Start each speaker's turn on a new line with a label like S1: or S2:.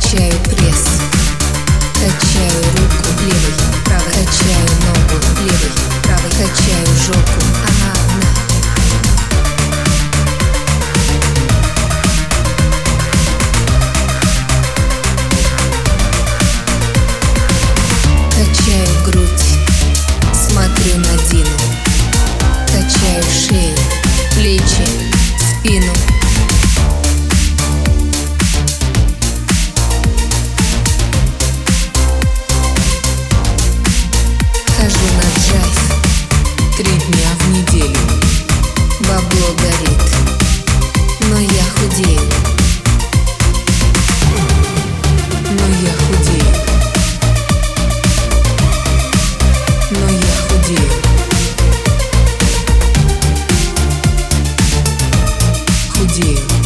S1: качаю пресс. Хожу на джаз три дня в неделю. Бабло горит, но я худею. Но я худею. Но я худею. Худею.